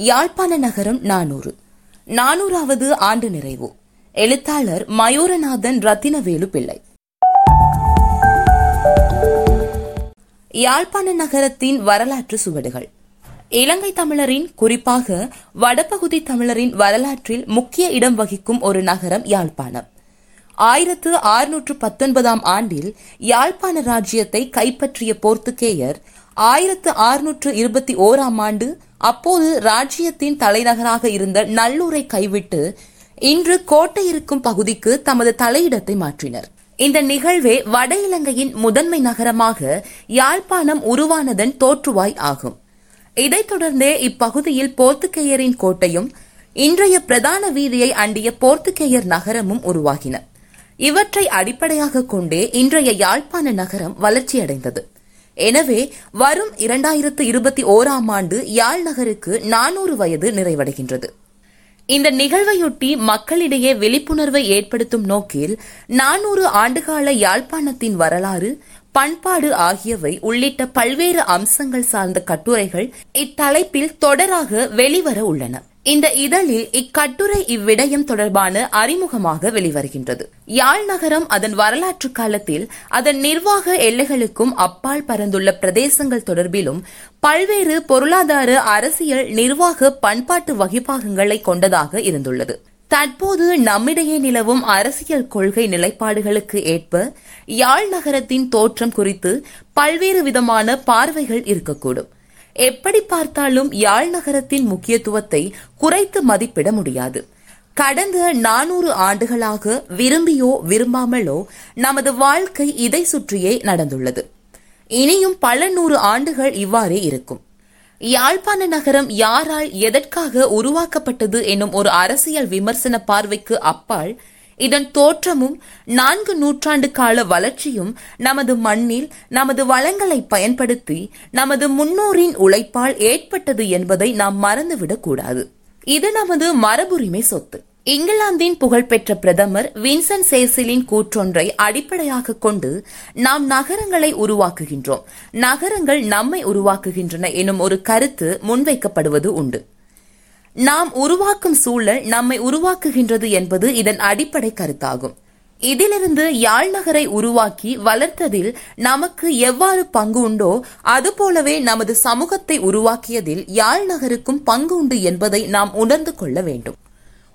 யாழ்ப்பாண நகரம் நானூறு. நானூறாவது ஆண்டு நிறைவு. எழுத்தாளர் மயூரநாதன் ரத்தினவேலு பிள்ளை. யாழ்ப்பாண நகரத்தின் வரலாற்று சுவடுகள். இலங்கை தமிழரின் குறிப்பாக வடபகுதி தமிழரின் வரலாற்றில் முக்கிய இடம் வகிக்கும் ஒரு நகரம் யாழ்ப்பாணம். ஆயிரத்து ஆறுநூற்று பத்தொன்பதாம் ஆண்டில் யாழ்ப்பாண ராஜ்யத்தை கைப்பற்றிய போர்த்துகேயர் ஆயிரத்து ஆறுநூற்று இருபத்தி ஓராம் ஆண்டு அப்போது ராஜ்யத்தின் தலைநகராக இருந்த நல்லூரை கைவிட்டு இன்று கோட்டை இருக்கும் பகுதிக்கு தமது தலையிடத்தை மாற்றினர். இந்த நிகழ்வே வட இலங்கையின் முதன்மை நகரமாக யாழ்ப்பாணம் உருவானதன் தோற்றுவாய் ஆகும். இதைத் தொடர்ந்தே இப்பகுதியில் போர்த்துகேயரின் கோட்டையும் இன்றைய பிரதான வீதியை அண்டிய போர்த்துகேயர் நகரமும் உருவாகின. இவற்றை அடிப்படையாக கொண்டே இன்றைய யாழ்ப்பாண நகரம் வளர்ச்சியடைந்தது. எனவே வரும் இரண்டாயிரத்து இருபத்தி ஓராம் ஆண்டு யாழ் நகருக்கு நானூறு வயது நிறைவடைகின்றது. இந்த நிகழ்வையொட்டி மக்களிடையே விழிப்புணர்வை ஏற்படுத்தும் நோக்கில் நானூறு ஆண்டுகால யாழ்ப்பாணத்தின் வரலாறு பண்பாடு ஆகியவை உள்ளிட்ட பல்வேறு அம்சங்கள் சார்ந்த கட்டுரைகள் இத்தலைப்பில் தொடராக வெளிவர உள்ளன. இந்த இதழில் இக்கட்டுரை இவ்விடயம் தொடர்பான அறிமுகமாக வெளிவருகின்றது. யாழ் நகரம் அதன் வரலாற்று காலத்தில் அதன் நிர்வாக எல்லைகளுக்கும் அப்பால் பரந்துள்ள பிரதேசங்கள் தொடர்பிலும் பல்வேறு பொருளாதார அரசியல் நிர்வாக பண்பாட்டு வகிப்பாகங்களை கொண்டதாக இருந்துள்ளது. தற்போது நம்மிடையே நிலவும் அரசியல் கொள்கை நிலைப்பாடுகளுக்கு ஏற்ப யாழ் நகரத்தின் தோற்றம் குறித்து பல்வேறு விதமான பார்வைகள் இருக்கக்கூடும். எப்படி பார்த்தாலும் யாழ் நகரத்தின் முக்கியத்துவத்தை குறைத்து மதிப்பிட முடியாது. கடந்த நானூறு ஆண்டுகளாக விரும்பியோ விரும்பாமலோ நமது வாழ்க்கை இதை சுற்றியே நடந்துள்ளது. இனியும் பல நூறு ஆண்டுகள் இவ்வாறே இருக்கும். யாழ்ப்பாண நகரம் யாரால் எதற்காக உருவாக்கப்பட்டது என்னும் ஒரு அரசியல் விமர்சன பார்வைக்கு அப்பால் இதன் தோற்றமும் நான்கு நூற்றாண்டு கால வளர்ச்சியும் நமது மண்ணில் நமது வளங்களை பயன்படுத்தி நமது முன்னோரின் உழைப்பால் ஏற்பட்டது என்பதை நாம் மறந்துவிடக்கூடாது இது நமது மரபுரிமை சொத்து. இங்கிலாந்தின் புகழ்பெற்ற பிரதமர் வின்சன் சேசிலின் கூற்றொன்றை அடிப்படையாக கொண்டு நாம் நகரங்களை உருவாக்குகின்றோம். நகரங்கள் நம்மை உருவாக்குகின்றன எனும் ஒரு கருத்து முன்வைக்கப்படுவது உண்டு. நாம் உருவாக்கும் சூழல் நம்மை உருவாக்குகின்றது என்பது இதன் அடிப்படை கருத்தாகும். இதிலிருந்து யாழ் நகரை உருவாக்கி வளர்த்ததில் நமக்கு எவ்வாறு பங்கு உண்டோ அதுபோலவே நமது சமூகத்தை உருவாக்கியதில் யாழ் நகருக்கும் பங்கு உண்டு என்பதை நாம் உணர்ந்து கொள்ள வேண்டும்.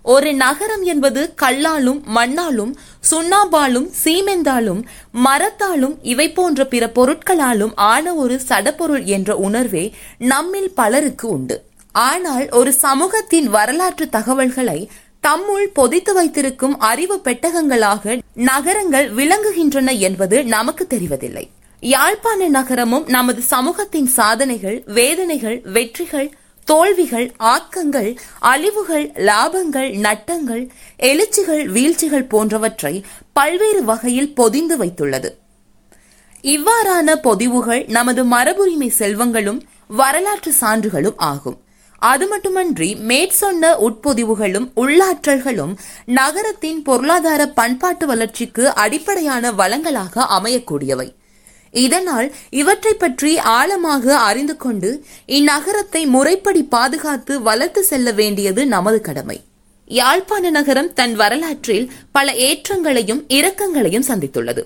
ஒரு நகரம் என்பது கல்லாலும் மண்ணாலும் சுண்ணாம்பாலும் சீமெந்தாலும் மரத்தாலும் இவை போன்ற பிற பொருட்களாலும் ஆன ஒரு சடப்பொருள் என்ற உணர்வே நம்மில் பலருக்கு உண்டு. ஆனால் ஒரு சமூகத்தின் வரலாற்று தகவல்களை தம்முள் பொதித்து வைத்திருக்கும் அறிவு பெட்டகங்களாக நகரங்கள் விளங்குகின்றன என்பது நமக்கு தெரிவதில்லை. யாழ்ப்பாண நகரமும் நமது சமூகத்தின் சாதனைகள் வேதனைகள் வெற்றிகள் தோல்விகள் ஆக்கங்கள் அழிவுகள் லாபங்கள் நட்டங்கள் எழுச்சிகள் வீழ்ச்சிகள் போன்றவற்றை பல்வேறு வகையில் பொதிந்து வைத்துள்ளது. இவ்வாறான பொதிவுகள் நமது மரபுரிமை செல்வங்களும் வரலாற்று சான்றுகளும் ஆகும். அது மட்டுமன்றி மேற்சொன்ன உட்பொதிவுகளும் உள்ளாற்றல்களும் நகரத்தின் பொருளாதார பண்பாட்டு வளர்ச்சிக்கு அடிப்படையான வளங்களாக அமையக்கூடியவை. இதனால் இவற்றை பற்றி ஆழமாக அறிந்து கொண்டு இந்நகரத்தை முறைப்படி பாதுகாத்து வளர்த்து செல்ல வேண்டியது நமது கடமை. யாழ்ப்பாண நகரம் தன் வரலாற்றில் பல ஏற்றங்களையும் இரக்கங்களையும் சந்தித்துள்ளது.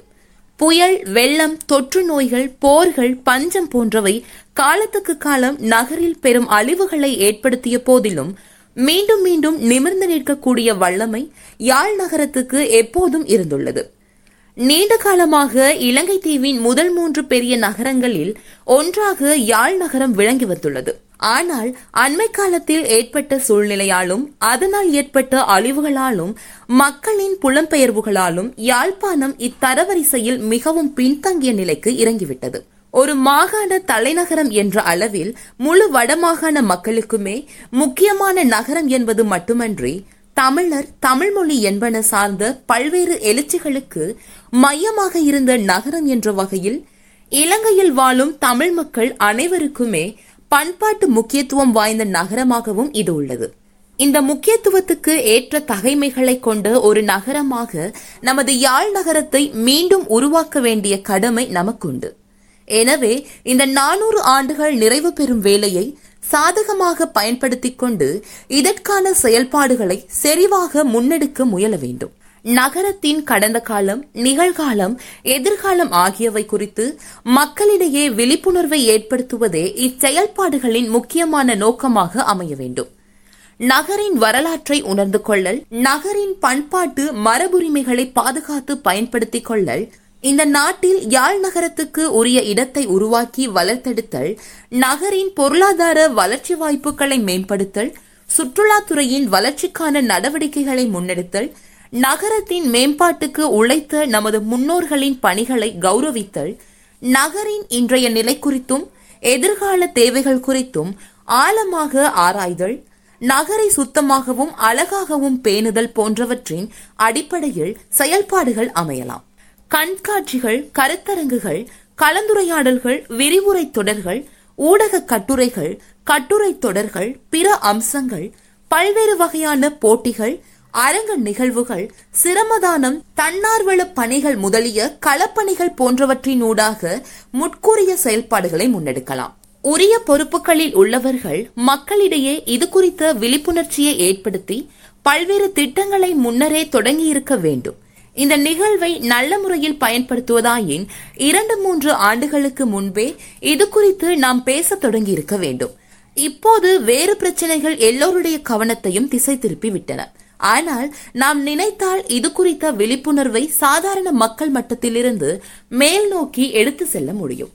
புயல் வெள்ளம் தொற்று நோய்கள் போர்கள் பஞ்சம் போன்றவை காலத்துக்கு காலம் நகரில் பெரும் அழிவுகளை ஏற்படுத்திய போதிலும் மீண்டும் மீண்டும் நிமிர்ந்து நிற்கக்கூடிய வல்லமை யாழ் நகரத்துக்கு எப்போதும் இருந்துள்ளது. நீண்ட காலமாக இலங்கை தீவின் முதல் மூன்று பெரிய நகரங்களில் ஒன்றாக யாழ் நகரம் விளங்கி வந்துள்ளது. ஆனால் அண்மை காலத்தில் ஏற்பட்ட சூழ்நிலையாலும் அதனால் ஏற்பட்ட அழிவுகளாலும் மக்களின் புலம்பெயர்வுகளாலும் யாழ்ப்பாணம் இத்தரவரிசையில் மிகவும் பின்தங்கிய நிலைக்கு இறங்கிவிட்டது. ஒரு மாகாண தலைநகரம் என்ற அளவில் முழு வடமாகாண மக்களுக்குமே முக்கியமான நகரம் என்பது மட்டுமன்றி தமிழர் தமிழ்மொழி என்பன சார்ந்த பல்வேறு எழுச்சிகளுக்கு மையமாக இருந்த நகரம் என்ற வகையில் இலங்கையில் வாழும் தமிழ் மக்கள் அனைவருக்குமே பண்பாட்டு முக்கியத்துவம் வாய்ந்த நகரமாகவும் இது உள்ளது. இந்த முக்கியத்துவத்துக்கு ஏற்ற தகைமைகளை கொண்ட ஒரு நகரமாக நமது யாழ் நகரத்தை மீண்டும் உருவாக்க வேண்டிய கடமை நமக்குண்டு. எனவே இந்த நானூறு ஆண்டுகள் நிறைவு பெறும் வேலையை சாதகமாக பயன்படுத்திக் கொண்டு இதற்கான செயல்பாடுகளை செறிவாக முன்னெடுக்க முயல வேண்டும். நகரத்தின் கடந்த காலம் நிகழ்காலம் எதிர்காலம் ஆகியவை குறித்து மக்களிடையே விழிப்புணர்வை ஏற்படுத்துவதே இச்செயல்பாடுகளின் முக்கியமான நோக்கமாக அமைய வேண்டும். நகரின் வரலாற்றை உணர்ந்து கொள்ளல் நகரின் பண்பாட்டு மரபுரிமைகளை பாதுகாத்து பயன்படுத்திக் கொள்ளல் இந்த நாட்டில் யாழ் நகரத்துக்கு உரிய இடத்தை உருவாக்கி வளர்த்தெடுத்தல் நகரின் பொருளாதார வளர்ச்சி வாய்ப்புகளை மேம்படுத்தல் சுற்றுலாத்துறையின் வளர்ச்சிக்கான நடவடிக்கைகளை முன்னெடுத்தல் நகரத்தின் மேம்பாட்டுக்கு உழைத்த நமது முன்னோர்களின் பணிகளை கௌரவித்தல் நகரின் இன்றைய நிலை குறித்தும் எதிர்கால தேவைகள் குறித்தும் ஆழமாக ஆராய்தல் நகரை சுத்தமாகவும் அழகாகவும் பேணுதல் போன்றவற்றின் அடிப்படையில் செயல்பாடுகள் அமையலாம். கண்காட்சிகள் கருத்தரங்குகள் கலந்துரையாடல்கள் விரிவுரை தொடர்கள் ஊடக கட்டுரைகள் கட்டுரை தொடர்கள் பிற அம்சங்கள் பல்வேறு வகையான போட்டிகள் அரங்க நிகழ்வுகள் சிரமதானம் தன்னார்வல பணிகள் முதலிய களப்பணிகள் போன்றவற்றினூடாக முட்கூறிய செயல்பாடுகளை முன்னெடுக்கலாம். உரிய பொறுப்புகளில் உள்ளவர்கள் மக்களிடையே இது குறித்த விழிப்புணர்ச்சியை ஏற்படுத்தி பல்வேறு திட்டங்களை முன்னரே தொடங்கியிருக்க வேண்டும். இந்த நிகழ்வை நல்ல முறையில் பயன்படுத்துவதாயின் இரண்டு மூன்று ஆண்டுகளுக்கு முன்பே இது குறித்து நாம் பேச தொடங்கியிருக்க வேண்டும். இப்போது வேறு பிரச்சனைகள் எல்லோருடைய கவனத்தையும் திசை திருப்பி விட்டன ஆனால் நாம் நினைத்தால் இது குறித்த விழிப்புணர்வை சாதாரண மக்கள் மட்டத்திலிருந்து மேல் நோக்கி எடுத்து செல்ல முடியும்.